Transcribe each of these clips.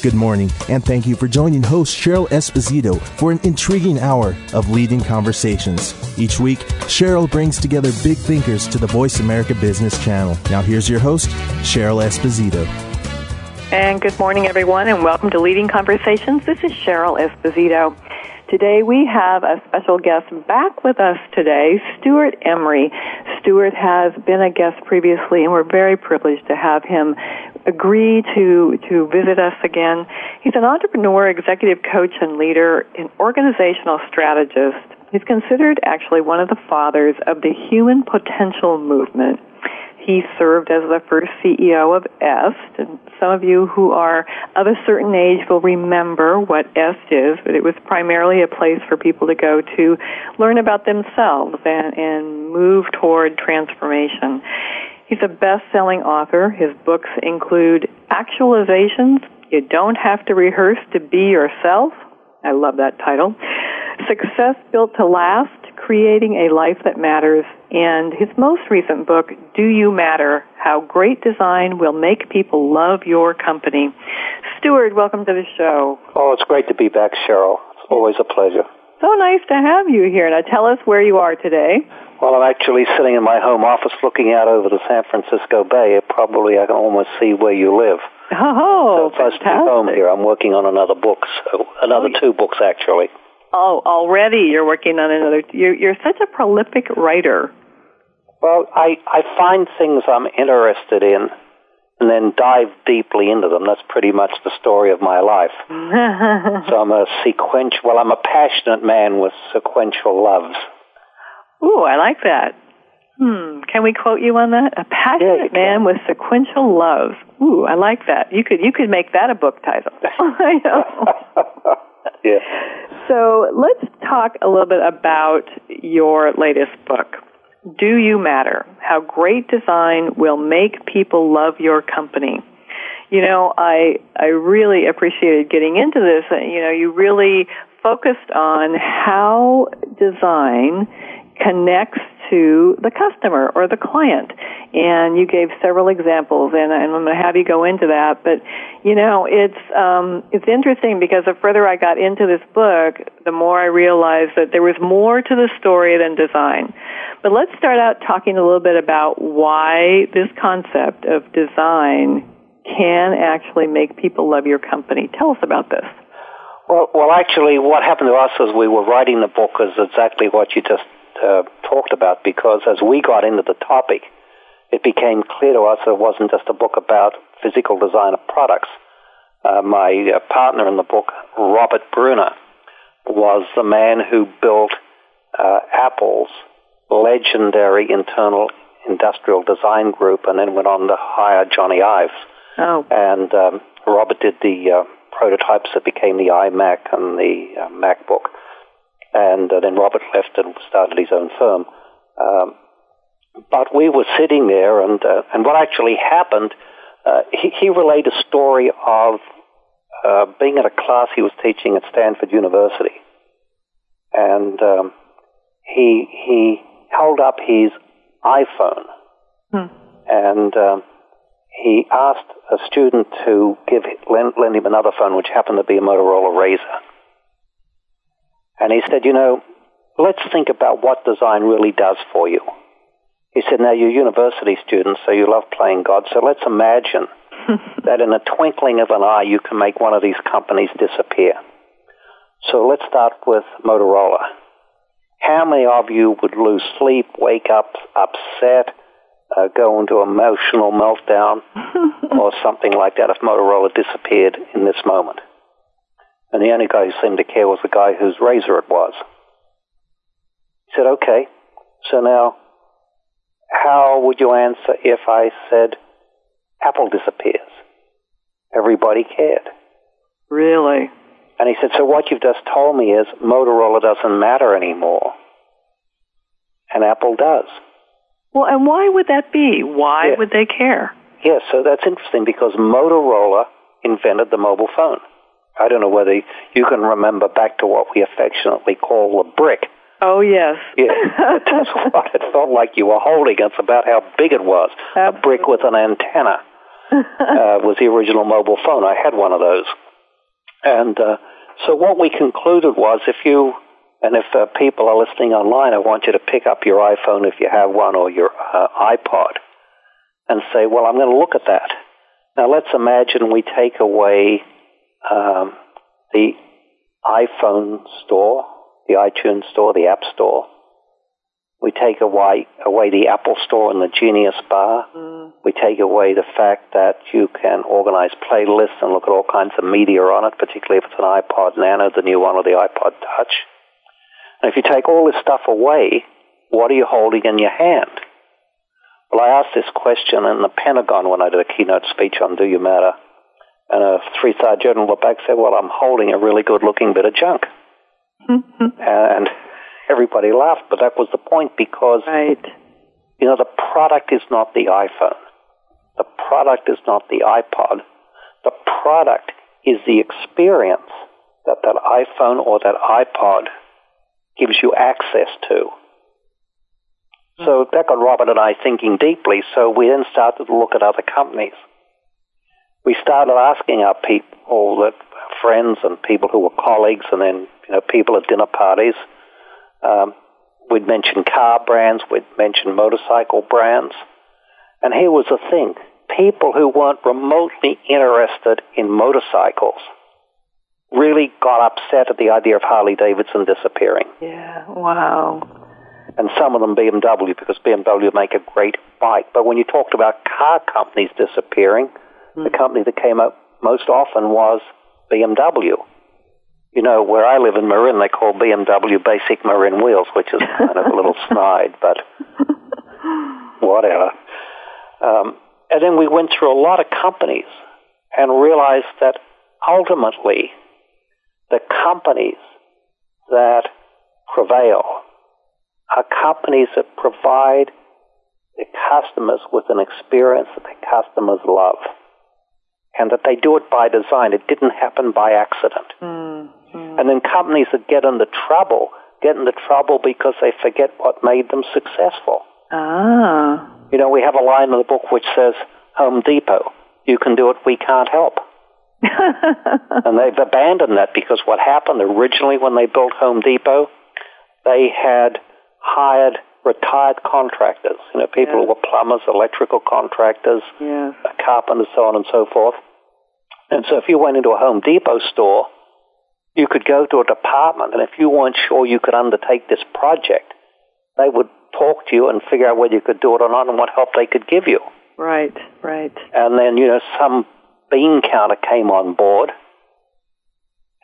Good morning, and thank you for joining host Cheryl Esposito for an intriguing hour of leading conversations. Each week, Cheryl brings together big thinkers to the Voice America Business Channel. Now, here's your host, Cheryl Esposito. And good morning, everyone, and welcome to Leading Conversations. This is Cheryl Esposito. Today we have a special guest back with us today, Stewart Emery. Stewart has been a guest previously and we're very privileged to have him agree to, to visit us again. He's an entrepreneur, executive coach, and leader, an organizational strategist. He's considered actually one of the fathers of the human potential movement. He served as the first CEO of EST, and some of you who are of a certain age will remember what EST is, but it was primarily a place for people to go to learn about themselves and, and move toward transformation. He's a best-selling author. His books include Actualizations, You Don't Have to Rehearse to Be Yourself. I love that title. Success Built to Last, Creating a Life That Matters, and his most recent book, Do You Matter? How Great Design Will Make People Love Your Company. Stewart, welcome to the show. Oh, it's great to be back, Cheryl. It's always a pleasure. So nice to have you here. Now tell us where you are today. Well, I'm actually sitting in my home office looking out over the San Francisco Bay. Probably I can almost see where you live. Oh, so first home here. I'm working on another book, so another oh, two books actually. Oh, already you're working on another. You're, you're such a prolific writer. Well, I I find things I'm interested in, and then dive deeply into them. That's pretty much the story of my life. so I'm a sequential. Well, I'm a passionate man with sequential loves. Ooh, I like that. Hmm. Can we quote you on that? A passionate yeah, man with sequential love. Ooh, I like that. You could you could make that a book title. I know. yeah. So let's talk a little bit about your latest book. Do you matter? How great design will make people love your company. You know, I I really appreciated getting into this. You know, you really focused on how design connects to the customer or the client. And you gave several examples, and, and I'm going to have you go into that. But you know, it's um, it's interesting because the further I got into this book, the more I realized that there was more to the story than design. But let's start out talking a little bit about why this concept of design can actually make people love your company. Tell us about this. Well, well, actually, what happened to us as we were writing the book is exactly what you just uh, talked about because as we got into the topic, it became clear to us that it wasn't just a book about physical design of products. Uh, my uh, partner in the book, Robert Brunner, was the man who built uh, Apple's legendary internal industrial design group and then went on to hire Jony Ives. Oh. And um, Robert did the uh, prototypes that became the iMac and the uh, MacBook and uh, then Robert left and started his own firm. Um, but we were sitting there, and uh, and what actually happened, uh, he, he relayed a story of uh, being at a class he was teaching at Stanford University, and um, he he held up his iPhone, hmm. and um, he asked a student to give lend, lend him another phone, which happened to be a Motorola Razr. And he said, you know, let's think about what design really does for you. He said, now you're university students, so you love playing God, so let's imagine that in a twinkling of an eye you can make one of these companies disappear. So let's start with Motorola. How many of you would lose sleep, wake up upset, uh, go into emotional meltdown, or something like that if Motorola disappeared in this moment? And the only guy who seemed to care was the guy whose razor it was. He said, okay, so now how would you answer if I said Apple disappears? Everybody cared. Really? And he said, so what you've just told me is Motorola doesn't matter anymore. And Apple does. Well, and why would that be? Why Yeah. would they care? Yes, so that's interesting because Motorola invented the mobile phone. I don't know whether you can remember back to what we affectionately call the brick. Oh, yes. Yeah, that's what it felt like you were holding. It's about how big it was. A brick with an antenna uh, was the original mobile phone. I had one of those. And uh, so what we concluded was if you, and if uh, people are listening online, I want you to pick up your iPhone if you have one or your uh, iPod and say, well, I'm going to look at that. Now let's imagine we take away um, the iPhone store, the iTunes store, the App Store. We take away, away the Apple Store and the Genius Bar. We take away the fact that you can organize playlists and look at all kinds of media on it, particularly if it's an iPod Nano, the new one, or the iPod Touch. And if you take all this stuff away, what are you holding in your hand? Well, I asked this question in the Pentagon when I did a keynote speech on Do You Matter. And a three-star general looked back and said, well, I'm holding a really good-looking bit of junk. and everybody laughed, but that was the point because Right. you know, the product is not the iPhone. The product is not the iPod. The product is the experience that that iPhone or that iPod gives you access to. So that got Robert and I thinking deeply. So we then started to look at other companies. We started asking our people, that friends and people who were colleagues, and then you know people at dinner parties. Um, we'd mention car brands, we'd mention motorcycle brands, and here was the thing: people who weren't remotely interested in motorcycles really got upset at the idea of Harley Davidson disappearing Yeah. Wow. and some of them BMW because BMW make a great bike. But when you talked about car companies disappearing, the company that came up most often was BMW. You know, where I live in Marin, they call BMW basic Marin wheels, which is kind of a little snide, but whatever. Um, and then we went through a lot of companies and realized that ultimately the companies that prevail are companies that provide the customers with an experience that the customers love. And that they do it by design. It didn't happen by accident. And then companies that get into trouble get into trouble because they forget what made them successful. Ah. You know, we have a line in the book which says, Home Depot, you can do it, we can't help. and they've abandoned that because what happened originally when they built Home Depot, they had hired retired contractors, you know, people Yeah. who were plumbers, electrical contractors, yes. carpenters, so on and so forth. And so if you went into a Home Depot store, you could go to a department, and if you weren't sure you could undertake this project, they would talk to you and figure out whether you could do it or not and what help they could give you. Right. Right. And then, you know, some bean counter came on board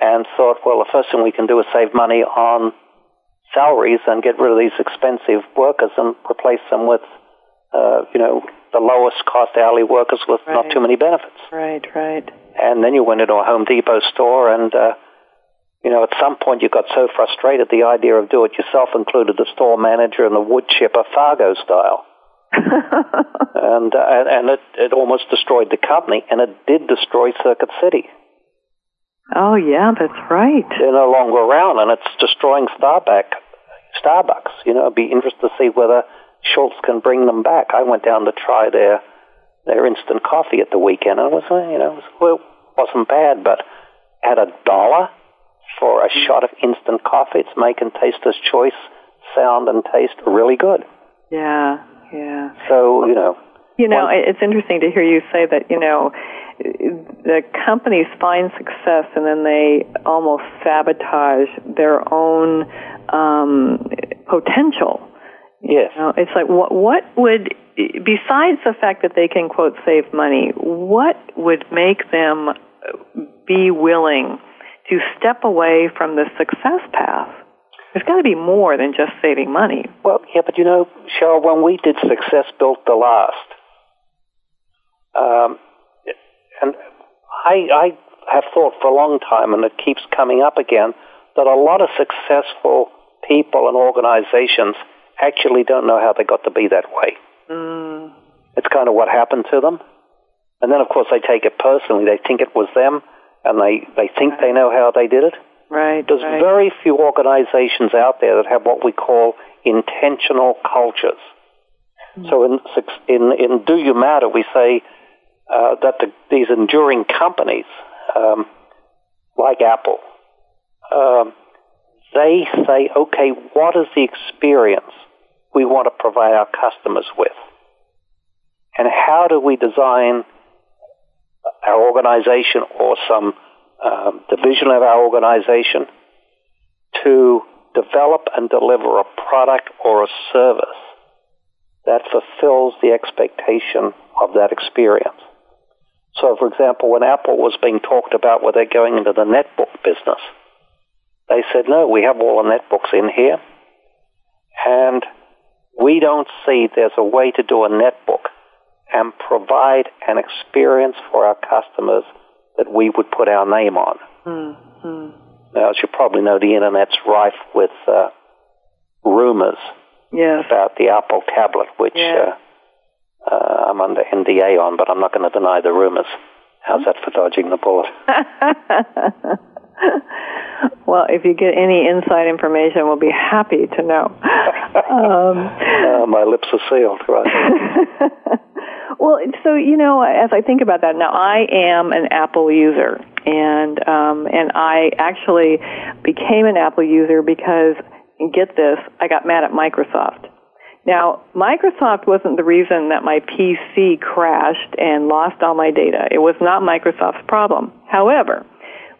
and thought, well, the first thing we can do is save money on salaries and get rid of these expensive workers and replace them with, uh, you know, the lowest cost hourly workers with not too many benefits. Right. Right. And then you went into a Home Depot store and, uh, you know, at some point you got so frustrated the idea of do it yourself included the store manager and the wood chipper Fargo style. and uh, and it, it almost destroyed the company, and it did destroy Circuit City. oh yeah, that's right. They're no longer around, and it's destroying Starbucks. Starbucks, you know, it'd be interesting to see whether Schultz can bring them back. I went down to try their their instant coffee at the weekend, and it was, uh, you know, it was, well, wasn't bad, but at a dollar for a shot of instant coffee, it's making Taster's Choice sound and taste really good. Yeah. Yeah. So, you know, You know, One- it's interesting to hear you say that, you know, the companies find success and then they almost sabotage their own um, potential. Yes. You know, it's like what what would besides the fact that they can quote save money, what would make them be willing to step away from the success path? There's got to be more than just saving money. Well, yeah, but you know, Cheryl, when we did Success Built to Last, um, and I, I have thought for a long time, and it keeps coming up again, that a lot of successful people and organizations actually don't know how they got to be that way. Mm. It's kind of what happened to them. And then, of course, they take it personally. They think it was them, and they, they think they know how they did it. Right. There's right. very few organizations out there that have what we call intentional cultures. Mm. So in, in, in Do You Matter, we say uh, that the, these enduring companies, um, like Apple, um, they say, okay, what is the experience we want to provide our customers with? And how do we design our organization or some um, division of our organization to develop and deliver a product or a service that fulfills the expectation of that experience. So, for example, when Apple was being talked about where they're going into the netbook business, they said, no, we have all the netbooks in here, and we don't see there's a way to do a netbook and provide an experience for our customers that we would put our name on. Mm-hmm. Now, as you probably know, the internet's rife with uh, rumors yes. about the Apple tablet, which uh, uh, I'm under NDA on, but I'm not going to deny the rumors. How's that for dodging the bullet? well, if you get any inside information, we'll be happy to know. um, uh, my lips are sealed, right? well, so you know, as I think about that now, I am an Apple user, and um, and I actually became an Apple user because, get this, I got mad at Microsoft. Now, Microsoft wasn't the reason that my PC crashed and lost all my data. It was not Microsoft's problem. However,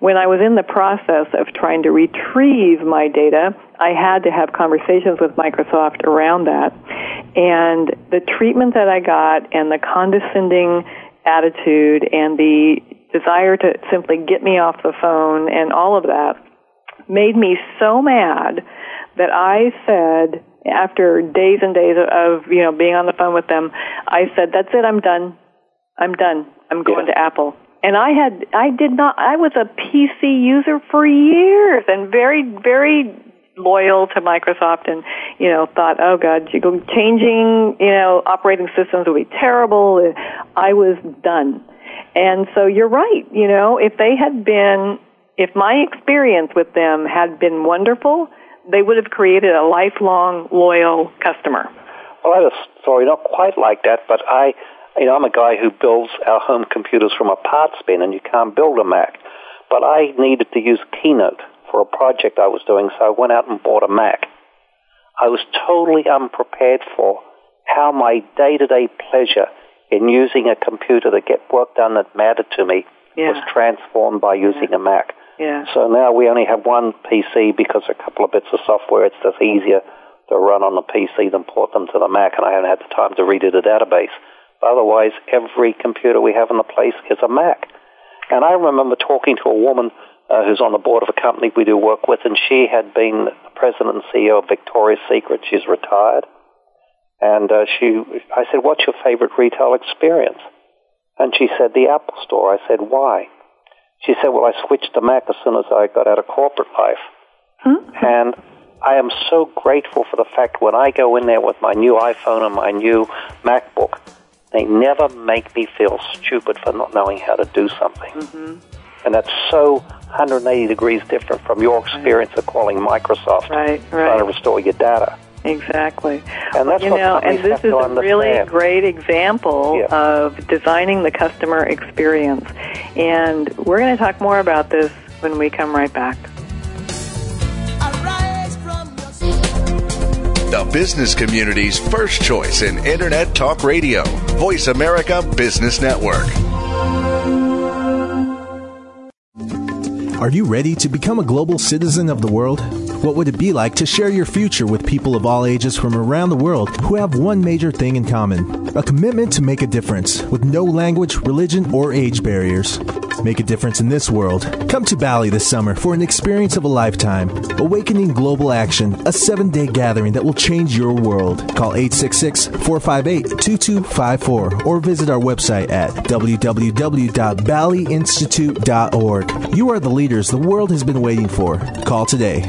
when I was in the process of trying to retrieve my data, I had to have conversations with Microsoft around that. And the treatment that I got and the condescending attitude and the desire to simply get me off the phone and all of that made me so mad that I said, after days and days of, you know, being on the phone with them, I said, that's it, I'm done. I'm done. I'm going yeah. to Apple and I had I did not I was a PC user for years and very very loyal to Microsoft and you know thought oh god changing you know operating systems would be terrible. I was done. And so you're right you know if they had been if my experience with them had been wonderful they would have created a lifelong loyal customer. Well I have a story not quite like that but I you know, I'm a guy who builds our home computers from a parts bin, and you can't build a Mac. But I needed to use Keynote for a project I was doing, so I went out and bought a Mac. I was totally unprepared for how my day-to-day pleasure in using a computer to get work done that mattered to me yeah. was transformed by using yeah. a Mac. Yeah. So now we only have one PC because a couple of bits of software. It's just easier to run on the PC than port them to the Mac, and I haven't had the time to redo the database. Otherwise, every computer we have in the place is a Mac. And I remember talking to a woman uh, who's on the board of a company we do work with, and she had been the president and CEO of Victoria's Secret. She's retired. And uh, she, I said, what's your favorite retail experience? And she said, the Apple Store. I said, why? She said, well, I switched to Mac as soon as I got out of corporate life. Hmm? And I am so grateful for the fact when I go in there with my new iPhone and my new MacBook, they never make me feel stupid for not knowing how to do something. Mm-hmm. And that's so 180 degrees different from your experience right. of calling Microsoft right, right. trying to restore your data. Exactly. And that's you what know, and this is a understand. really great example yeah. of designing the customer experience. And we're going to talk more about this when we come right back. The business community's first choice in Internet Talk Radio. Voice America Business Network. Are you ready to become a global citizen of the world? What would it be like to share your future with people of all ages from around the world who have one major thing in common? A commitment to make a difference with no language, religion, or age barriers. Make a difference in this world. Come to Bali this summer for an experience of a lifetime. Awakening Global Action, a seven day gathering that will change your world. Call 866 458 2254 or visit our website at www.baliinstitute.org. You are the leaders the world has been waiting for. Call today.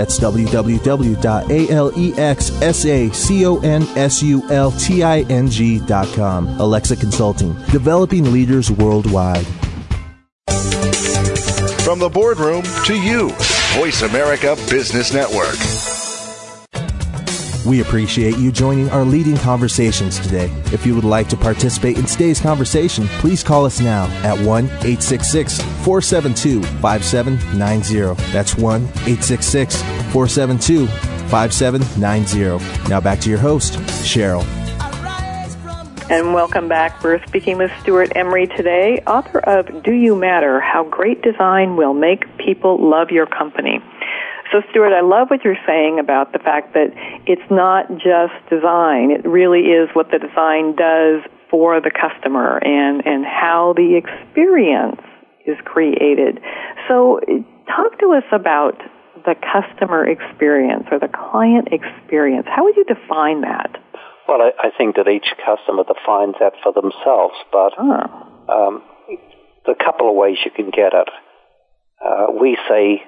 That's www.alexaconsulting.com. Alexa Consulting, developing leaders worldwide. From the boardroom to you, Voice America Business Network. We appreciate you joining our leading conversations today. If you would like to participate in today's conversation, please call us now at 1 866 472 5790. That's 1 866 472 5790. Now back to your host, Cheryl. And welcome back. We're speaking with Stewart Emery today, author of Do You Matter? How Great Design Will Make People Love Your Company. So, Stewart, I love what you're saying about the fact that it's not just design. It really is what the design does for the customer and, and how the experience is created. So, talk to us about the customer experience or the client experience. How would you define that? Well, I, I think that each customer defines that for themselves, but Oh. um, a couple of ways you can get it. Uh, we say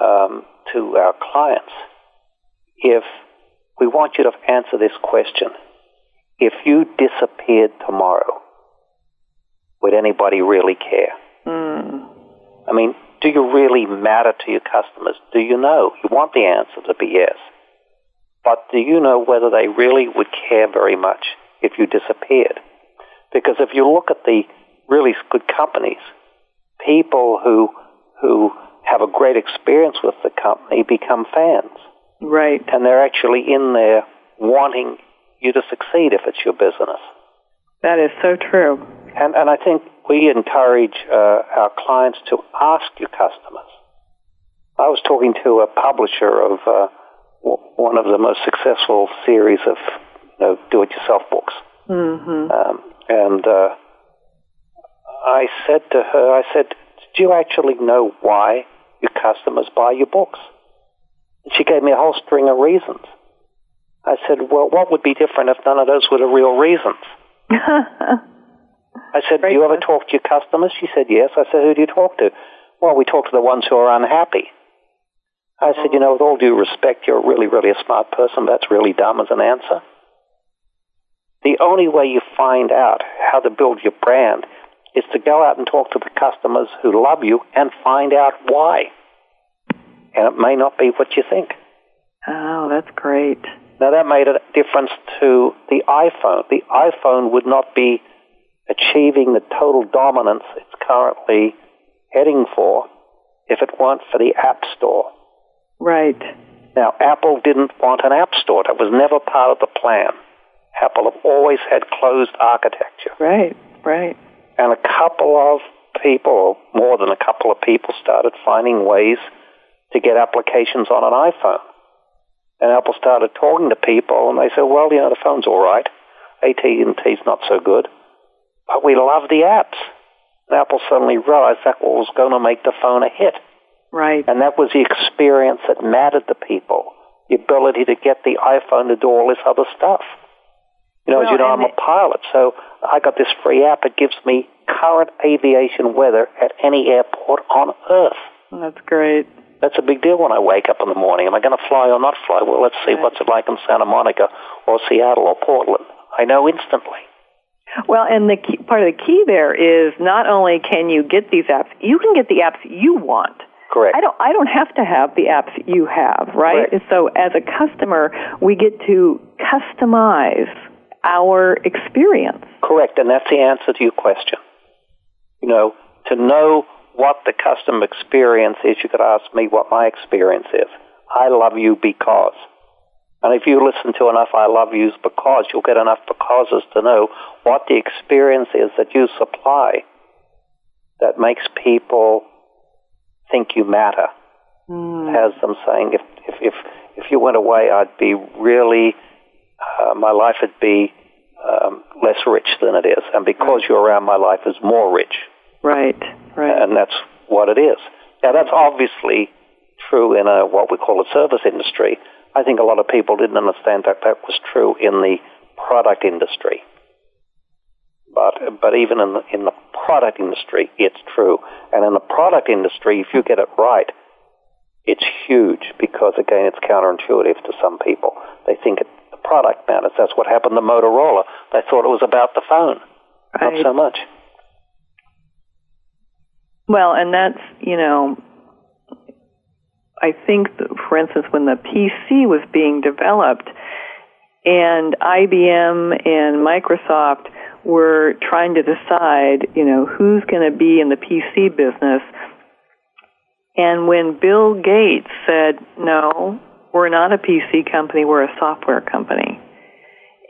um, to our clients, if we want you to answer this question, if you disappeared tomorrow, would anybody really care? Mm. I mean, do you really matter to your customers? Do you know? You want the answer to be yes. But do you know whether they really would care very much if you disappeared? Because if you look at the really good companies, people who who have a great experience with the company become fans, Right. and they're actually in there wanting you to succeed if it's your business. That is so true. And and I think we encourage uh, our clients to ask your customers. I was talking to a publisher of uh, w- one of the most successful series of you know, do-it-yourself books. hmm Um, and uh, I said to her, I said, do you actually know why your customers buy your books? And she gave me a whole string of reasons. I said, well, what would be different if none of those were the real reasons? I said, Great do you ever talk to your customers? She said, yes. I said, who do you talk to? Well, we talk to the ones who are unhappy. I said, you know, with all due respect, you're really, really a smart person. That's really dumb as an answer. The only way you find out how to build your brand is to go out and talk to the customers who love you and find out why. And it may not be what you think. oh, that's great. Now that made a difference to the iPhone. The iPhone would not be achieving the total dominance it's currently heading for if it weren't for the App Store. Right. Now, Apple didn't want an App Store. That was never part of the plan. Apple have always had closed architecture. Right. Right. And a couple of people, or more than a couple of people, started finding ways to get applications on an iPhone. And Apple started talking to people, and they said, well, you know, the phone's all right. AT&T's not so good. But we love the apps. And Apple suddenly realized that was going to make the phone a hit. Right. And that was the experience that mattered to people. The ability to get the iPhone to do all this other stuff. You know, as you know, I'm a pilot, so I got this free app. It gives me current aviation weather at any airport on Earth. That's great. That's a big deal when I wake up in the morning. Am I going to fly or not fly? Well, let's see Right. what's it like in Santa Monica or Seattle or Portland. I know instantly. Well, and the key, part of the key there is not only can you get these apps, you can get the apps you want. Correct. I don't. I don't have to have the apps you have, right? Correct. So as a customer, we get to customize our experience. Correct, and that's the answer to your question. You know, to know what the customer experience is, you could ask me what my experience is. I love you because. And if you listen to enough I love yous because, you'll get enough becauses to know what the experience is that you supply that makes people think you matter. Mm. Has them saying, if, if, if, if you went away, I'd be really, uh, my life would be um, less rich than it is. And because you're around, my life is more rich. Right, right. And that's what it is. Now, that's obviously true in a, what we call a service industry. I think a lot of people didn't understand that that was true in the product industry. But, but even in the, in the product industry, it's true. And in the product industry, if you get it right, it's huge because, again, it's counterintuitive to some people. They think it, product matters. That's what happened to Motorola. They thought it was about the phone, right. not so much. Well, and that's, you know, I think, that, for instance, when the PC was being developed and IBM and Microsoft were trying to decide, you know, who's going to be in the PC business. And when Bill Gates said, no, we're not a PC company, we're a software company.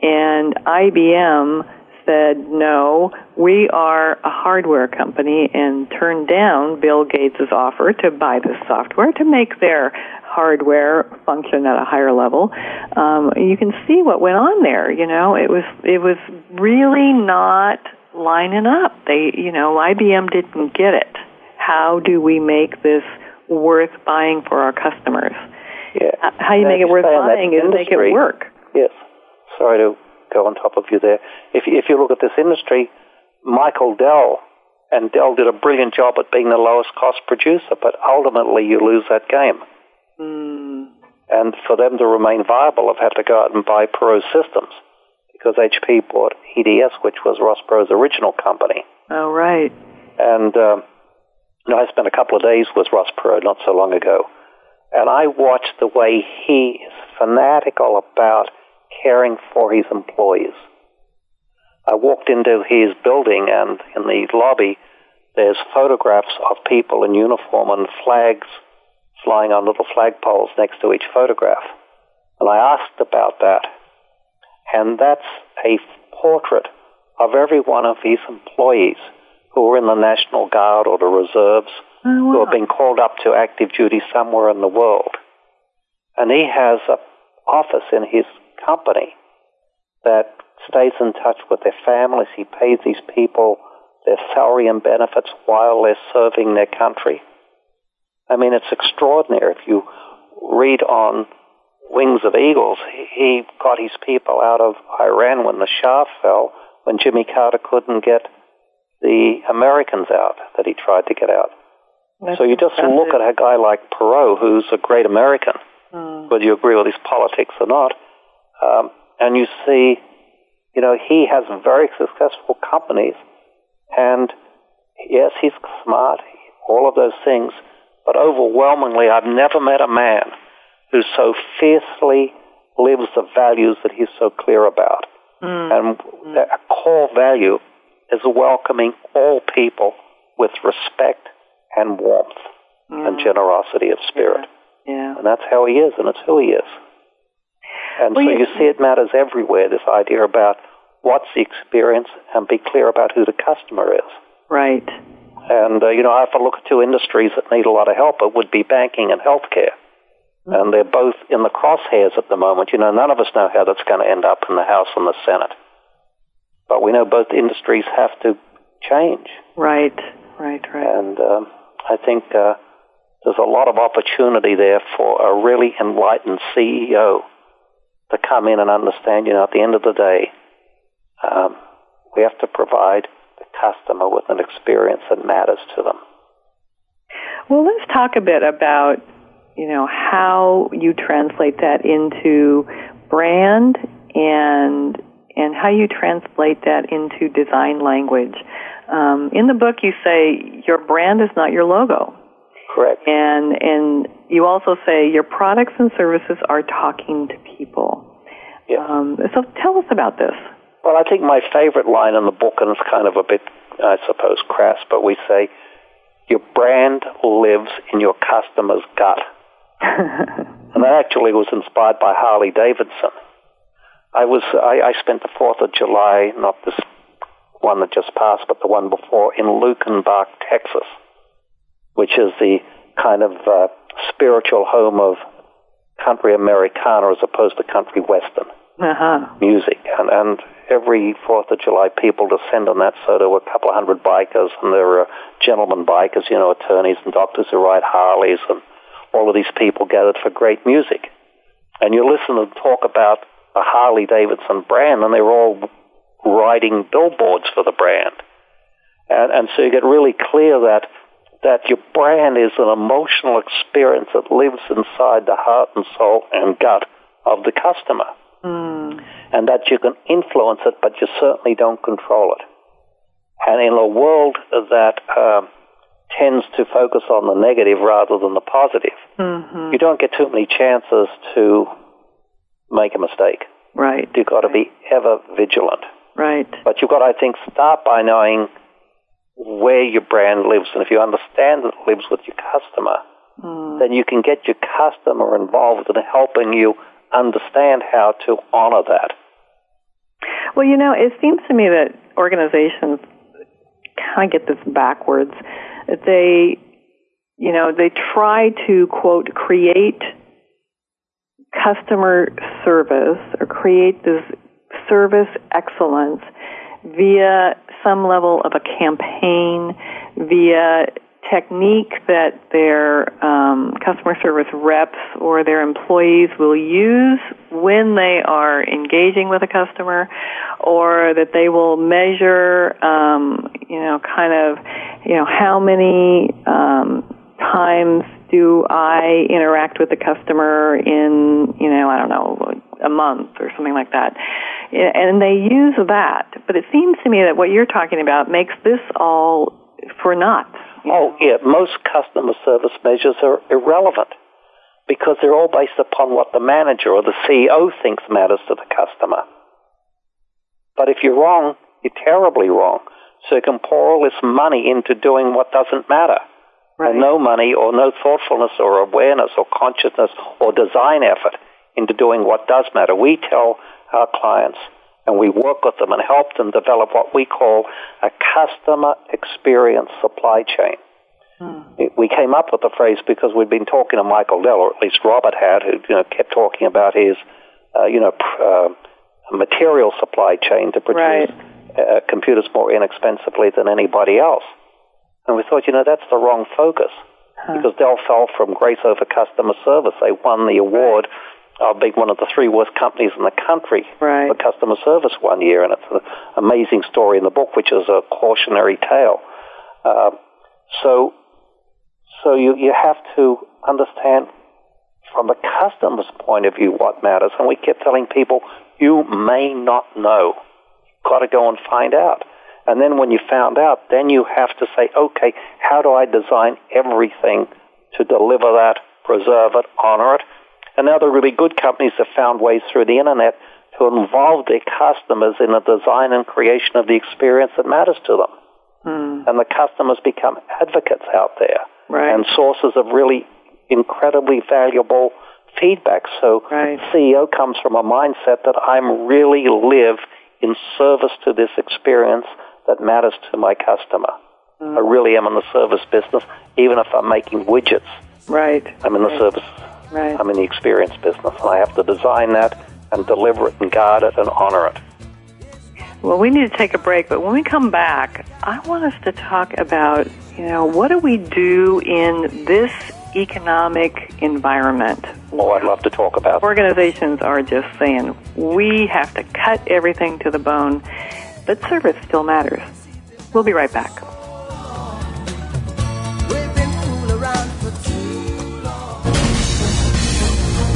And IBM said, no, we are a hardware company and turned down Bill Gates' offer to buy this software to make their hardware function at a higher level. Um, you can see what went on there. You know, it was it was really not lining up. They, you know, IBM didn't get it. How do we make this worth buying for our customers? Yeah. How you make it worth buying is make it work. Yes. Sorry to go on top of you there. If if you look at this industry, Michael Dell and Dell did a brilliant job at being the lowest cost producer, but ultimately you lose that game. Mm. And for them to remain viable, I've had to go out and buy Perot Systems because HP bought EDS, which was Ross Perot's original company. Oh, right. And um, you know, I spent a couple of days with Ross Perot not so long ago, and I watched the way he is fanatical about caring for his employees. I walked into his building, and in the lobby, there's photographs of people in uniform and flags flying on little flagpoles next to each photograph. And I asked about that. And that's a portrait of every one of his employees who are in the National Guard or the reserves, oh, wow. who have been called up to active duty somewhere in the world. And he has an office in his company that stays in touch with their families. He pays these people their salary and benefits while they're serving their country. I mean, it's extraordinary. If you read on Wings of Eagles, he got his people out of Iran when the Shah fell, when Jimmy Carter couldn't get the Americans out that he tried to get out. That's so you just look at a guy like Perot, who's a great American, Mm. whether you agree with his politics or not, um, and you see, you know, he has very successful companies, and yes, he's smart, all of those things, but overwhelmingly, I've never met a man who so fiercely lives the values that he's so clear about. Mm. And a core value is welcoming all people with respect and warmth and generosity of spirit. Yeah. And that's how he is, and it's who he is. And Well, so you- you see it matters everywhere, this idea about what's the experience and be clear about who the customer is. Right. And, uh, you know, if I look at two industries that need a lot of help, it would be banking and healthcare. And they're both in the crosshairs at the moment. You know, none of us know how that's going to end up in the House and the Senate. But we know both industries have to change. Right. Right. Right. And um, I think uh, there's a lot of opportunity there for a really enlightened CEO to come in and understand, you know, at the end of the day, um, we have to provide the customer with an experience that matters to them. Well, let's talk a bit about, you know, how you translate that into brand and and how you translate that into design language. Um, in the book, you say your brand is not your logo, Correct. and and you also say your products and services are talking to people. Yes. Um, so tell us about this. Well, I think my favorite line in the book, and it's kind of a bit, I suppose, crass, but we say, your brand lives in your customer's gut. and that actually was inspired by Harley Davidson. I was I, I spent the Fourth of July, not this one that just passed, but the one before, in Luckenbach, Texas, which is the kind of uh, spiritual home of country Americana as opposed to country western uh-huh. music. And, and every Fourth of July, people descend on that. So there were a couple of hundred bikers, and there were gentlemen bikers, you know, attorneys and doctors who ride Harleys, and all of these people gathered for great music. And you listen and talk about a Harley Davidson brand, and they're all riding billboards for the brand. And, and so you get really clear that that your brand is an emotional experience that lives inside the heart and soul and gut of the customer. Mm. And that you can influence it, but you certainly don't control it. And in a world that um, tends to focus on the negative rather than the positive, mm-hmm. you don't get too many chances to make a mistake. Right. You've got to be ever vigilant. Right. But you've got to, I think, start by knowing where your brand lives. And if you understand that it lives with your customer, mm. then you can get your customer involved in helping you understand how to honor that. Well, you know, it seems to me that organizations kind of get this backwards. They, you know, they try to, quote, create customer service or create this service excellence via some level of a campaign, via technique that their um, customer service reps or their employees will use when they are engaging with a customer, or that they will measure, um, you know, kind of, you know, how many um, times do I interact with the customer in, you know, I don't know, a month or something like that. And they use that. But it seems to me that what you're talking about makes this all for naught. Oh, yeah. Most customer service measures are irrelevant because they're all based upon what the manager or the CEO thinks matters to the customer. But if you're wrong, you're terribly wrong. So you can pour all this money into doing what doesn't matter. Right. And no money or no thoughtfulness or awareness or consciousness or design effort into doing what does matter. We tell our clients and we work with them and help them develop what we call a customer experience supply chain. Hmm. We came up with the phrase because we'd been talking to Michael Dell, or at least Robert had, who you know, kept talking about his, uh, you know, pr- uh, material supply chain to produce Right. uh, computers more inexpensively than anybody else. And we thought, you know, that's the wrong focus because Dell fell from grace over customer service. They won the award of being one of the three worst companies in the country Right. for customer service one year, and it's an amazing story in the book, which is a cautionary tale. Uh, so, so you you have to understand from the customer's point of view what matters, and we kept telling people you may not know. You've Got to go and find out. And then when you found out, then you have to say, okay, how do I design everything to deliver that, preserve it, honor it? And now the really good companies have found ways through the internet to involve their customers in the design and creation of the experience that matters to them. Hmm. And the customers become advocates out there Right. and sources of really incredibly valuable feedback. So Right. CEO comes from a mindset that I'm really live in service to this experience that matters to my customer. I really am in the service business, even if I'm making widgets. Right. I'm in the Right. service. Right. I'm in the experience business, and I have to design that and deliver it and guard it and honor it. Well, we need to take a break, but when we come back, I want us to talk about, you know, what do we do in this economic environment? Oh, I'd love to talk about. Organizations are just saying we have to cut everything to the bone, but service still matters. We'll be right back.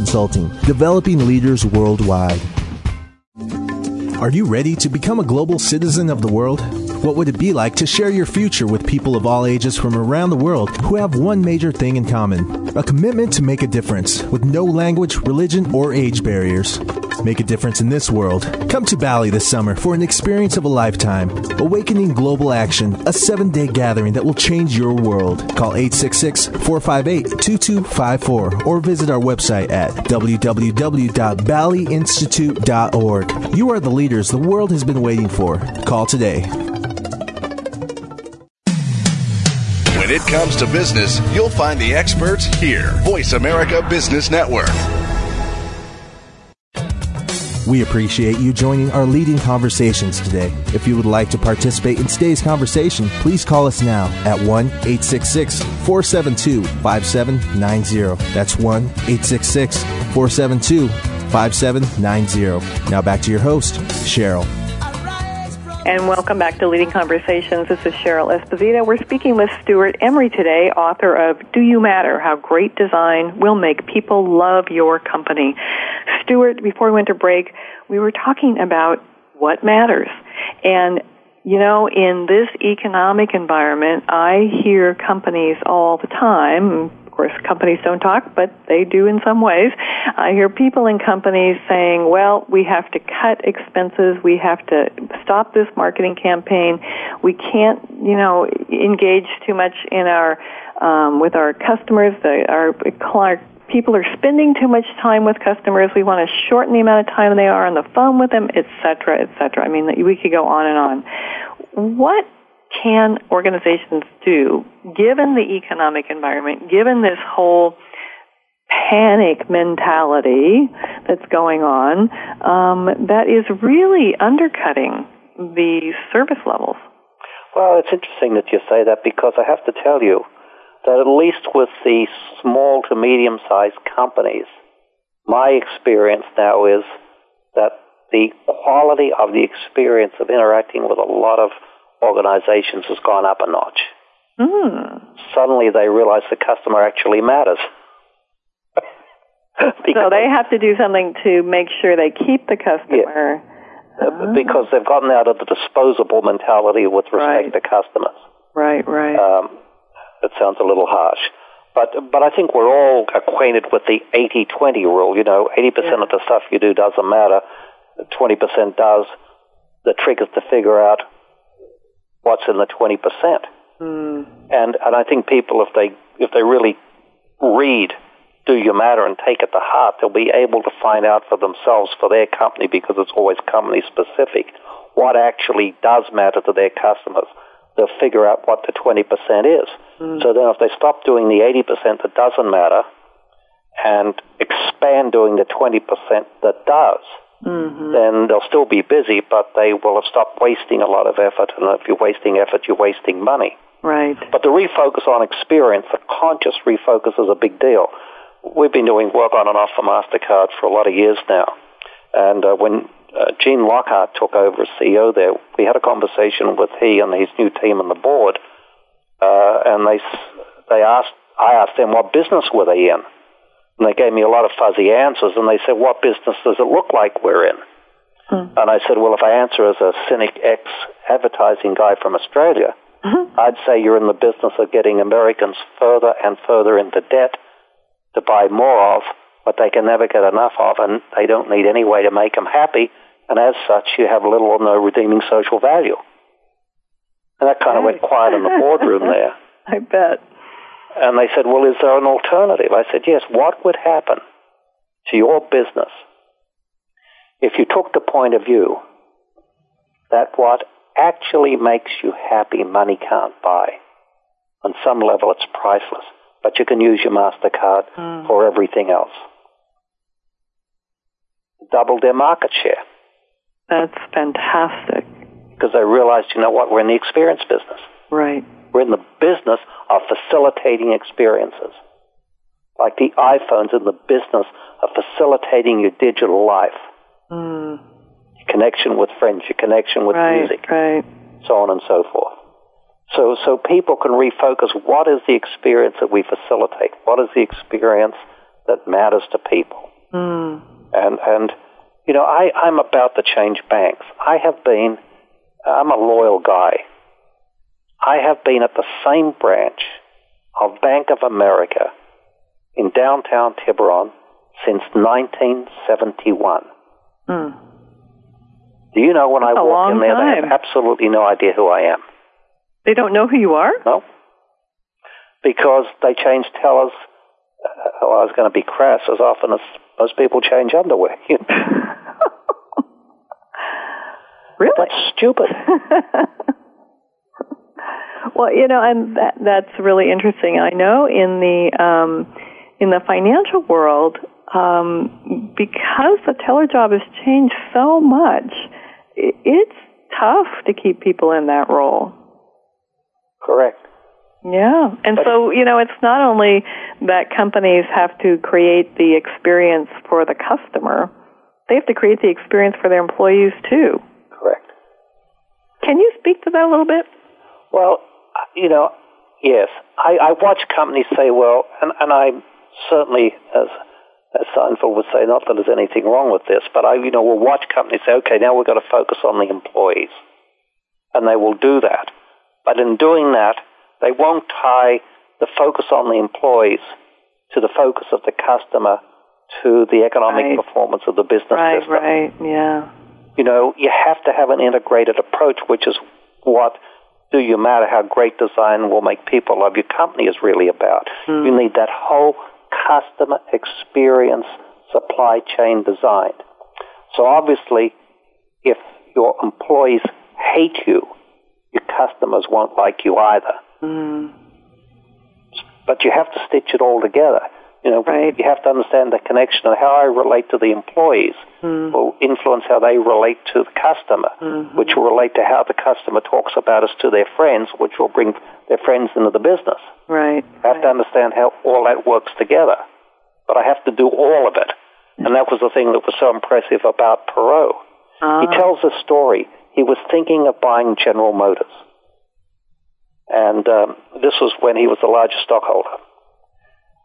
Consulting, developing leaders worldwide. Are you ready to become a global citizen of the world? What would it be like to share your future with people of all ages from around the world who have one major thing in common? A commitment to make a difference with no language, religion, or age barriers. Make a difference in this world. Come to Bali this summer for an experience of a lifetime. Awakening Global Action, a seven day gathering that will change your world. Call 866 458 2254 or visit our website at www.baliinstitute.org. You are the leaders the world has been waiting for. Call today. Comes to business, you'll find the experts here. Voice America Business Network. We appreciate you joining our leading conversations today. If you would like to participate in today's conversation, please call us now at 1 866 472 5790. That's 1 866 472 5790. Now back to your host, Cheryl. And welcome back to Leading Conversations. This is Cheryl Esposito. We're speaking with Stewart Emery today, author of Do You Matter? How Great Design Will Make People Love Your Company. Stewart, before we went to break, we were talking about what matters. And you know, in this economic environment, I hear companies all the time, of course, companies don't talk, but they do in some ways. I hear people in companies saying, well, we have to cut expenses, we have to stop this marketing campaign, we can't, you know, engage too much in our, um, with our customers, the, our, people are spending too much time with customers. We want to shorten the amount of time they are on the phone with them, et cetera, et cetera. I mean, we could go on and on. What can organizations do, given the economic environment, given this whole panic mentality that's going on, um, that is really undercutting the service levels? Well, it's interesting that you say that because I have to tell you, that at least with the small to medium sized companies, my experience now is that the quality of the experience of interacting with a lot of organizations has gone up a notch. Mm. Suddenly they realize the customer actually matters. so they have to do something to make sure they keep the customer. Yeah. Uh, because they've gotten out of the disposable mentality with respect Right. to customers. Right, right. Um, that sounds a little harsh. But, but I think we're all acquainted with the 80-20 rule. You know, 80% Yeah. of the stuff you do doesn't matter. 20% does. The trick is to figure out what's in the 20%. Hmm. And, and I think people, if they, if they really read Do You Matter and take it to heart, they'll be able to find out for themselves, for their company, because it's always company specific, what actually does matter to their customers. They'll figure out what the 20% is. So then if they stop doing the 80% that doesn't matter and expand doing the 20% that does, then they'll still be busy, but they will have stopped wasting a lot of effort. And if you're wasting effort, you're wasting money. right. But the refocus on experience, the conscious refocus is a big deal. We've been doing work on and off for MasterCard for a lot of years now. And uh, when uh, Gene Lockhart took over as CEO there, we had a conversation with he and his new team and the board. Uh, and they, they asked, I asked them what business were they in? And they gave me a lot of fuzzy answers. And they said, what business does it look like we're in? Hmm. And I said, well, if I answer as a cynic ex advertising guy from Australia, hmm. I'd say you're in the business of getting Americans further and further into debt to buy more of what they can never get enough of, and they don't need any way to make them happy. And as such, you have little or no redeeming social value. And that kind of went quiet in the boardroom there. I bet. And they said, well, is there an alternative? I said, yes. What would happen to your business if you took the point of view that what actually makes you happy money can't buy? On some level, it's priceless, but you can use your MasterCard hmm. for everything else. Double their market share That's fantastic. because they realized, you know what, we're in the experience business. Right. We're in the business of facilitating experiences. Like the iPhone's in the business of facilitating your digital life, Mm. your connection with friends, your connection with right. music, Right. so on and so forth. So, so people can refocus. What is the experience that we facilitate? What is the experience that matters to people? Mm. And and you know, I I'm about to change banks. I have been. I'm a loyal guy. I have been at the same branch of Bank of America in downtown Tiburon since 1971. Mm. Do you know when I That's a walk in there, they have absolutely no idea who I am. They don't know who you are? No, because they change tellers. Uh, well, I was going to be crass as often as most people change underwear. really? That's stupid. well, you know, and that that's really interesting. I know in the um, in the financial world, um, because the teller job has changed so much, it's tough to keep people in that role. Correct. Yeah. And But- so, you know, it's not only that companies have to create the experience for the customer, they have to create the experience for their employees too. Correct. Can you speak to that a little bit? Well, you know, yes, I, I watch companies say, well, and, and I certainly, as as Seinfeld would say, not that there's anything wrong with this, but I, you know, will watch companies say, okay, now we've got to focus on the employees, and they will do that. But in doing that, they won't tie the focus on the employees to the focus of the customer to the economic Right. performance of the business Right, system right, yeah. you know, you have to have an integrated approach, which is what do you matter how great design will make people love your company is really about. You need that whole customer experience supply chain designed. So obviously, if your employees hate you, your customers won't like you either. Mm. But you have to stitch it all together. You know, Right. you have to understand the connection of how I relate to the employees Mm. will influence how they relate to the customer, Mhm. which will relate to how the customer talks about us to their friends, which will bring their friends into the business. Right. I have to understand how all that works together. But I have to do all of it. And that was the thing that was so impressive about Perot. Uh, He tells a story. He was thinking of buying General Motors. And um, this was when he was the largest stockholder.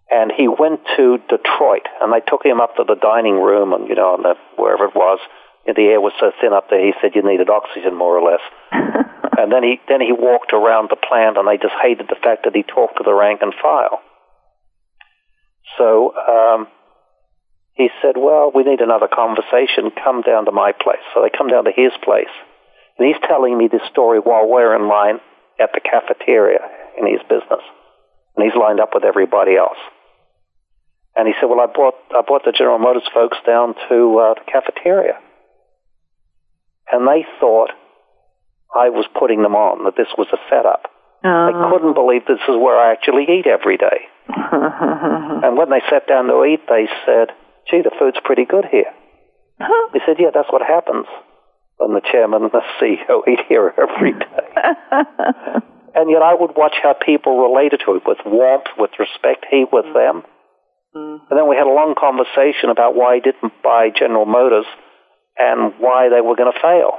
And he went to Detroit, and they took him up to the dining room, and you know, and the, wherever it was, and the air was so thin up there. He said you needed oxygen, more or less. and then he then he walked around the plant, and they just hated the fact that he talked to the rank and file. So um, he said, "Well, we need another conversation. Come down to my place." So they come down to his place, and he's telling me this story while we're in line at the cafeteria in his business, and he's lined up with everybody else. And he said, "Well, I brought I brought the General Motors folks down to uh, the cafeteria, and they thought I was putting them on that this was a setup. uh, They couldn't believe this is where I actually eat every day. And when they sat down to eat, they said, "Gee, the food's pretty good here." He said, "Yeah, that's what happens when the chairman and the CEO eat here every day." and yet, I would watch how people related to it with warmth, with respect. He with them. And then we had a long conversation about why he didn't buy General Motors and why they were going to fail.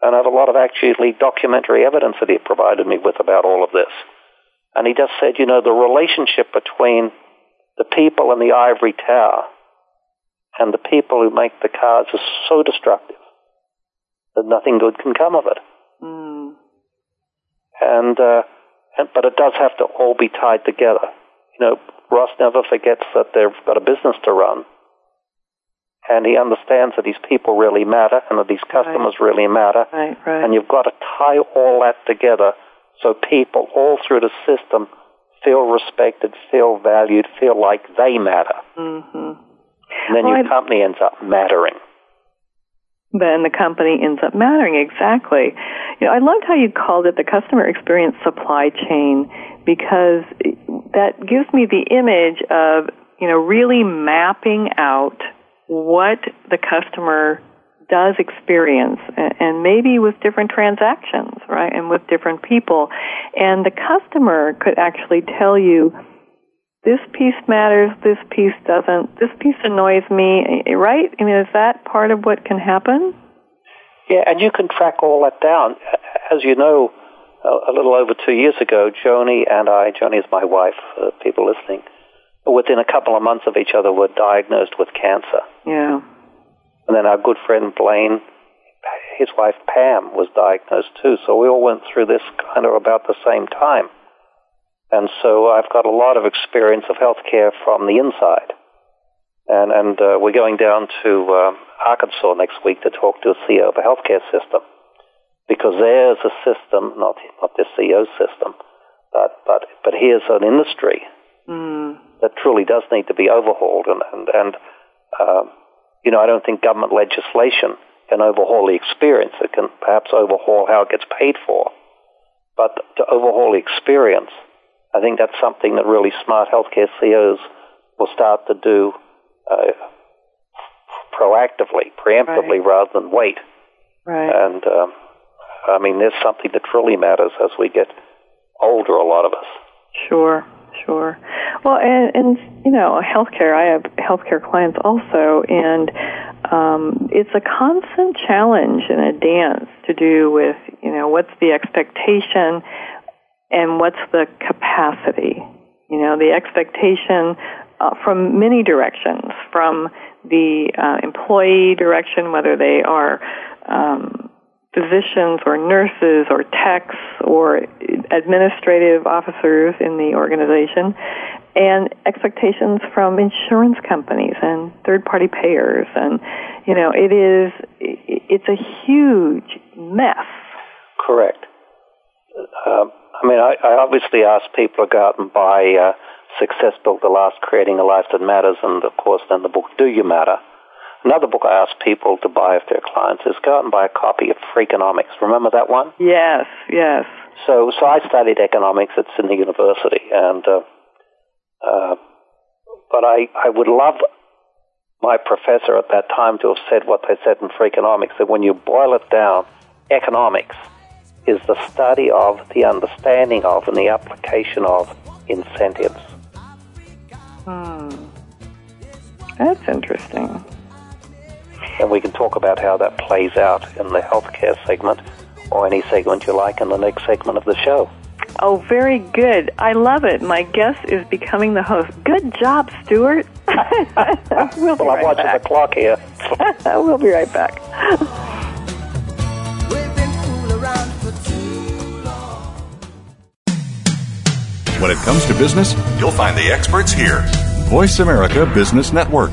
And I have a lot of actually documentary evidence that he provided me with about all of this. And he just said, you know, the relationship between the people in the ivory tower and the people who make the cars is so destructive that nothing good can come of it. Mm. And, uh, and but it does have to all be tied together. You know, Ross never forgets that they've got a business to run. And he understands that these people really matter and that these customers really matter. Right, right. And you've got to tie all that together so people all through the system feel respected, feel valued, feel like they matter. Mm-hmm. And then Well, your I- company ends up mattering. then the company ends up mattering exactly. You know, I loved how you called it the customer experience supply chain because that gives me the image of, you know, really mapping out what the customer does experience and maybe with different transactions, right? And with different people. And the customer could actually tell you, this piece matters, this piece doesn't, this piece annoys me, eh, right? I mean, is that part of what can happen? Yeah, and you can track all that down. As you know, a little over two years ago, Joni and I, Joni is my wife, uh, people listening, within a couple of months of each other were diagnosed with cancer. Yeah. And then our good friend Blaine, his wife Pam, was diagnosed too. So we all went through this kind of about the same time. And so I've got a lot of experience of healthcare from the inside. And, and uh, we're going down to uh, Arkansas next week to talk to a CEO of a healthcare system. Because there's a system, not, not the CEO system, but, but, but here's an industry mm. that truly does need to be overhauled. And, and, and uh, you know, I don't think government legislation can overhaul the experience. It can perhaps overhaul how it gets paid for. But to overhaul the experience, I think that's something that really smart healthcare CEOs will start to do uh, proactively, preemptively, right. rather than wait. Right. And um, I mean, there's something that truly matters as we get older. A lot of us. Sure. Sure. Well, and, and you know, healthcare. I have healthcare clients also, and um, it's a constant challenge and a dance to do with you know what's the expectation and what's the capacity. You know, the expectation uh, from many directions, from the uh, employee direction, whether they are um, physicians or nurses or techs or administrative officers in the organization and expectations from insurance companies and third party payers. And you know it is it's a huge mess. Correct. Uh, i mean I, I obviously ask people to go out and buy uh, success built to last creating a life that matters and of course then the book do you matter Another book I ask people to buy if they're clients is go out and buy a copy of Freakonomics. Remember that one? Yes, yes. So, so I studied economics at Sydney University, and uh, uh, but I I would love my professor at that time to have said what they said in Freakonomics that when you boil it down, economics is the study of, the understanding of, and the application of incentives. Hmm. That's interesting and we can talk about how that plays out in the healthcare segment or any segment you like in the next segment of the show. Oh, very good. I love it. My guest is becoming the host. Good job, Stewart. we'll well, I'm watching back. the clock here. we'll be right back. When it comes to business, you'll find the experts here. Voice America Business Network.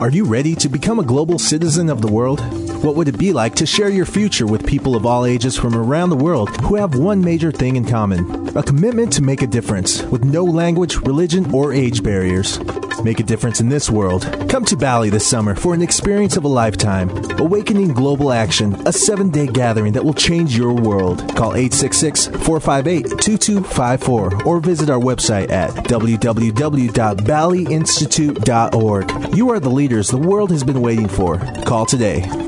Are you ready to become a global citizen of the world? What would it be like to share your future with people of all ages from around the world who have one major thing in common? A commitment to make a difference with no language, religion, or age barriers. Make a difference in this world. Come to Bali this summer for an experience of a lifetime. Awakening Global Action, a seven day gathering that will change your world. Call 866 458 2254 or visit our website at www.baliinstitute.org. You are the the world has been waiting for. Call today.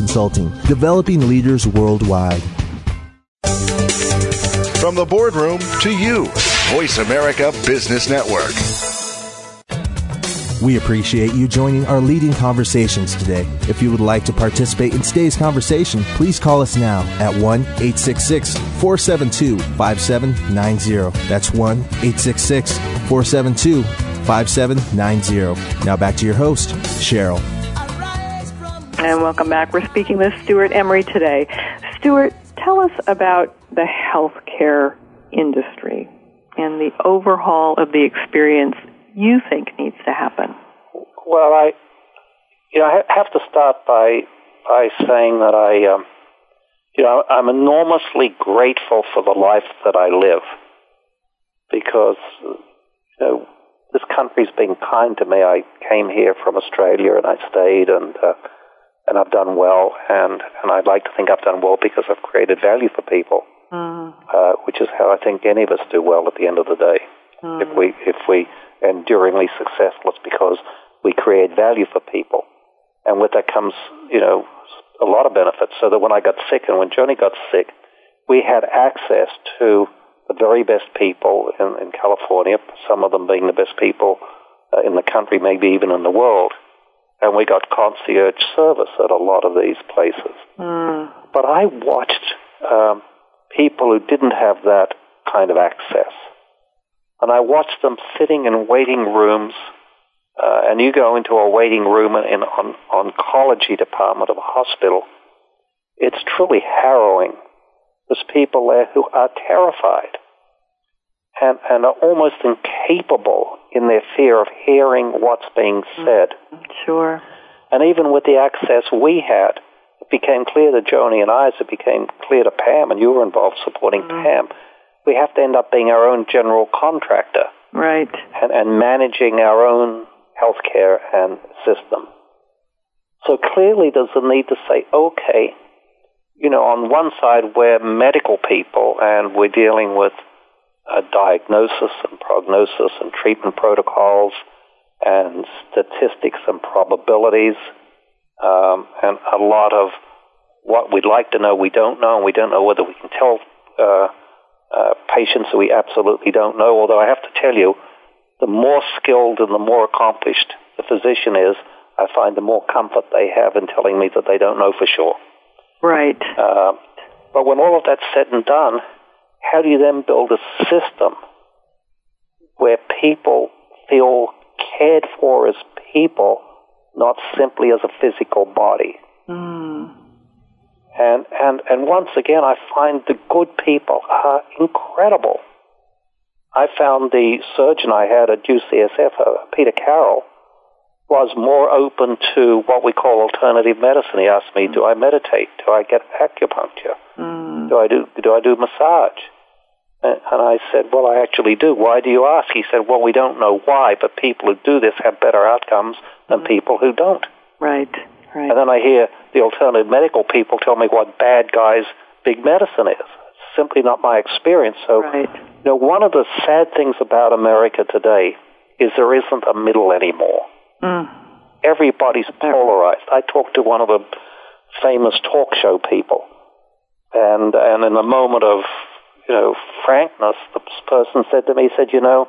Consulting, developing leaders worldwide. From the boardroom to you, Voice America Business Network. We appreciate you joining our leading conversations today. If you would like to participate in today's conversation, please call us now at 1 866 472 5790. That's 1 866 472 5790. Now back to your host, Cheryl. And welcome back. We're speaking with Stewart Emery today. Stewart, tell us about the healthcare industry and the overhaul of the experience you think needs to happen? Well, I, you know, I have to start by by saying that I, um, you know, I'm enormously grateful for the life that I live because, you know, this country's been kind to me. I came here from Australia and I stayed and uh, and I've done well and and I'd like to think I've done well because I've created value for people, Mm. uh, which is how I think any of us do well at the end of the day. Mm. If we if we enduringly successful, it's because we create value for people, and with that comes you know a lot of benefits. So that when I got sick and when Joni got sick, we had access to the very best people in, in California, some of them being the best people uh, in the country, maybe even in the world. And we got concierge service at a lot of these places. Mm. But I watched um, people who didn't have that kind of access. And I watched them sitting in waiting rooms. Uh, and you go into a waiting room in an oncology department of a hospital. It's truly harrowing. There's people there who are terrified and, and are almost incapable in their fear of hearing what's being mm-hmm. said. Sure. And even with the access we had, it became clear to Joni and I, as it became clear to Pam, and you were involved supporting mm-hmm. Pam, we have to end up being our own general contractor Right. and, and managing our own healthcare and system. So clearly there's a need to say, okay, you know, on one side we're medical people and we're dealing with uh, diagnosis and prognosis and treatment protocols and statistics and probabilities um, and a lot of what we'd like to know we don't know and we don't know whether we can tell uh, uh, patients that we absolutely don't know. Although I have to tell you, the more skilled and the more accomplished the physician is, I find the more comfort they have in telling me that they don't know for sure. Right. Uh, but when all of that's said and done, how do you then build a system where people feel cared for as people, not simply as a physical body? Mm. And, and, and once again, I find the good people are incredible. I found the surgeon I had at UCSF, uh, Peter Carroll, was more open to what we call alternative medicine. He asked me, "Do I meditate? Do I get acupuncture? Mm. Do I do do I do massage?" And I said, "Well, I actually do. Why do you ask?" He said, "Well, we don't know why, but people who do this have better outcomes than people who don't." Right. Right. And then I hear the alternative medical people tell me what bad guys big medicine is. It's simply not my experience. So, Right. you know, one of the sad things about America today is there isn't a middle anymore. Mm. Everybody's polarized. I talked to one of the famous talk show people, and and in a moment of you know frankness, the person said to me, he said, you know,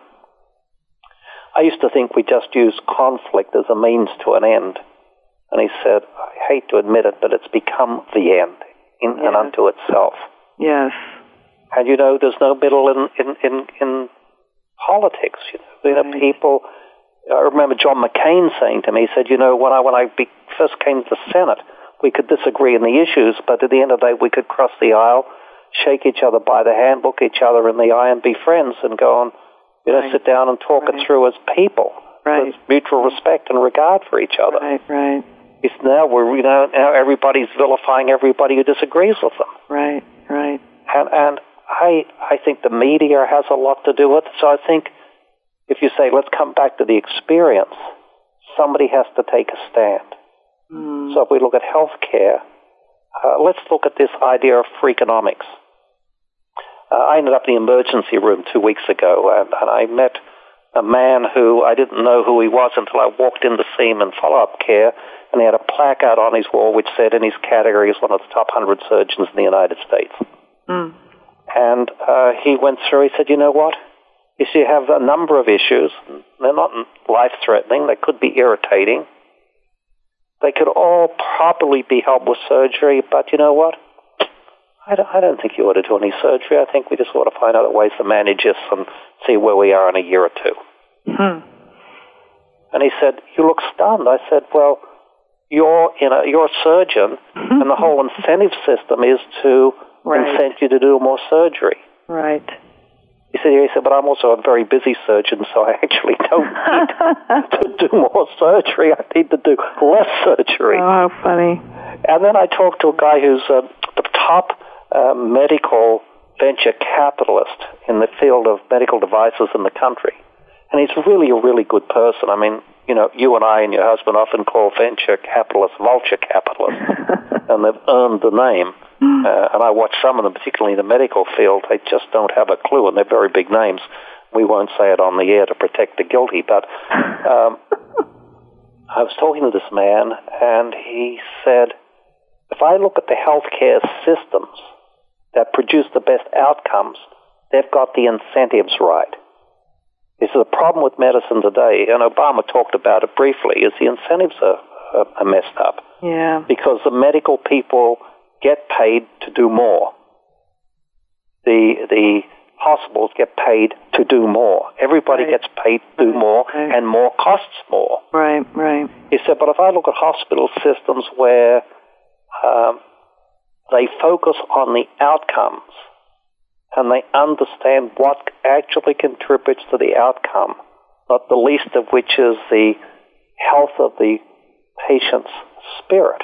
I used to think we just use conflict as a means to an end, and he said, I hate to admit it, but it's become the end in and unto itself. Yes. And you know, there's no middle in in in, in politics. You know, you know Right. people. I remember John McCain saying to me, he said, "You know, when I when I be, first came to the Senate, we could disagree in the issues, but at the end of the day, we could cross the aisle, shake each other by the hand, look each other in the eye, and be friends, and go on, you know, Right. sit down and talk Right. it through as people, Right. with mutual respect and regard for each other." Right. Right. It's now we're you know now everybody's vilifying everybody who disagrees with them. Right. Right. And, and I, I think the media has a lot to do with it. So I think if you say, let's come back to the experience, somebody has to take a stand. Mm. So if we look at healthcare, uh, let's look at this idea of freakonomics. Uh, I ended up in the emergency room two weeks ago, and, and I met a man who I didn't know who he was until I walked in to see him in follow-up care, and he had a placard on his wall which said in his category he's one of the top 100 surgeons in the United States. Mm. And uh, he went through, he said, you know what? You see, you have a number of issues. They're not life-threatening. They could be irritating. They could all properly be helped with surgery, but you know what? I don't, I don't think you ought to do any surgery. I think we just ought to find other ways to manage this and see where we are in a year or two. Hmm. And he said, you look stunned. I said, well, you're, you know, you're a surgeon, and the whole incentive system is to Right. incent you to do more surgery. Right. He said, yeah, he said, but I'm also a very busy surgeon, so I actually don't need to do more surgery. I need to do less surgery. Oh, how funny. And then I talked to a guy who's uh, the top uh, medical venture capitalist in the field of medical devices in the country. And he's really a really good person. I mean, you know, you and I and your husband often call venture capitalists vulture capitalists, and they've earned the name. Uh, and I watch some of them, particularly in the medical field, they just don't have a clue, and they're very big names. We won't say it on the air to protect the guilty, but um, I was talking to this man, and he said, if I look at the healthcare systems that produce the best outcomes, they've got the incentives right. This is the problem with medicine today, and Obama talked about it briefly, is the incentives are, are, are messed up. Yeah. Because the medical people get paid to do more. The, the hospitals get paid to do more. Everybody Right. gets paid to do more, Right. and more costs more. Right, right. He said, but if I look at hospital systems where um, they focus on the outcomes and they understand what actually contributes to the outcome, not the least of which is the health of the patient's spirit,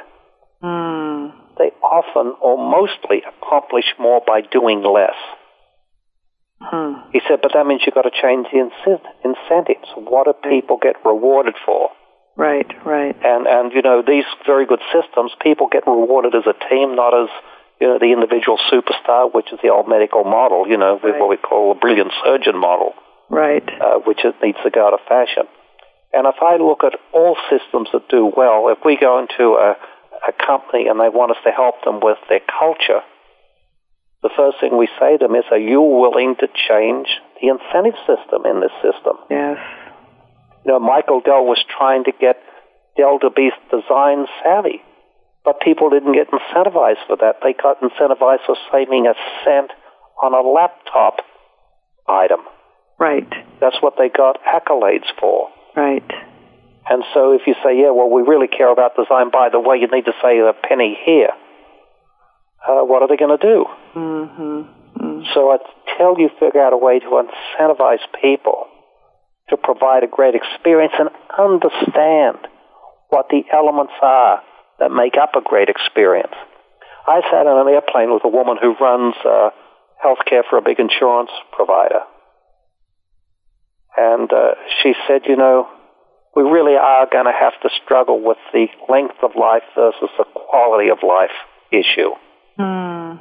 Hmm. they often or mostly accomplish more by doing less. Hmm. He said, but that means you've got to change the incentives. What do people get rewarded for? Right, right. And and you know these very good systems, people get rewarded as a team, not as you know the individual superstar, which is the old medical model. You know, Right. what we call a brilliant surgeon model, Right. uh, which is, needs to go out of fashion. And if I look at all systems that do well, if we go into a, a company and they want us to help them with their culture, the first thing we say to them is, "Are you willing to change the incentive system in this system?" Yes. You know, Michael Dell was trying to get Dell to be design savvy, but people didn't get incentivized for that. They got incentivized for saving a cent on a laptop item. Right. That's what they got accolades for. Right. And so if you say, yeah, well, we really care about design, by the way, you need to say a penny here. Uh, what are they going to do? Mm-hmm. So until you figure out a way to incentivize people to provide a great experience and understand what the elements are that make up a great experience. I sat on an airplane with a woman who runs uh, healthcare for a big insurance provider. And uh, she said, you know, we really are going to have to struggle with the length of life versus the quality of life issue. Hmm.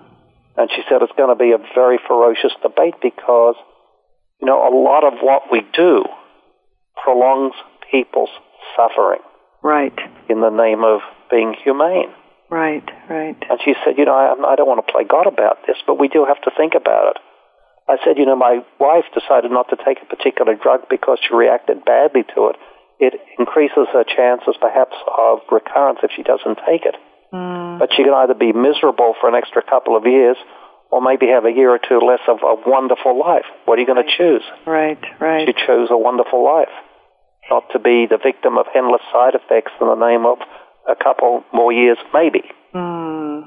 And she said it's going to be a very ferocious debate because, you know, a lot of what we do prolongs people's suffering Right. in the name of being humane. Right. Right. And she said, you know, I, I don't want to play God about this, but we do have to think about it. I said, you know, my wife decided not to take a particular drug because she reacted badly to it. It increases her chances, perhaps, of recurrence if she doesn't take it. Hmm. But she can either be miserable for an extra couple of years or maybe have a year or two less of a wonderful life. What are you going to choose? Right. Right. She chose a wonderful life, not to be the victim of endless side effects in the name of a couple more years, maybe. Hmm.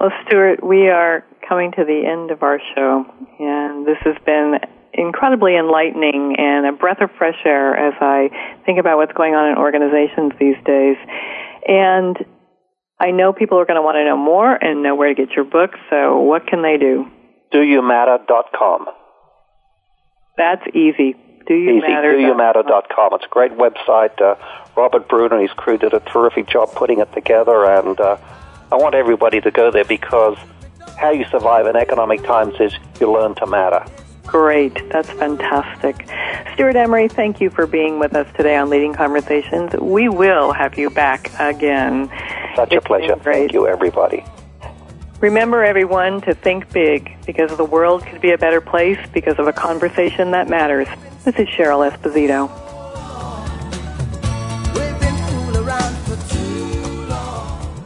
Well, Stewart, we are coming to the end of our show, and this has been incredibly enlightening and a breath of fresh air as I think about what's going on in organizations these days. And I know people are going to want to know more and know where to get your book, so what can they do? DoYouMatter.com. That's easy. Do you Easy. matter? DoYouMatter.com. It's a great website. Uh, Robert Brunner and his crew did a terrific job putting it together, and uh, I want everybody to go there because how you survive in economic times is you learn to matter. Great. That's fantastic. Stewart Emery, thank you for being with us today on Leading Conversations. We will have you back again. Such a pleasure. Thank you, everybody. Remember, everyone, to think big because the world could be a better place because of a conversation that matters. This is Cheryl Esposito.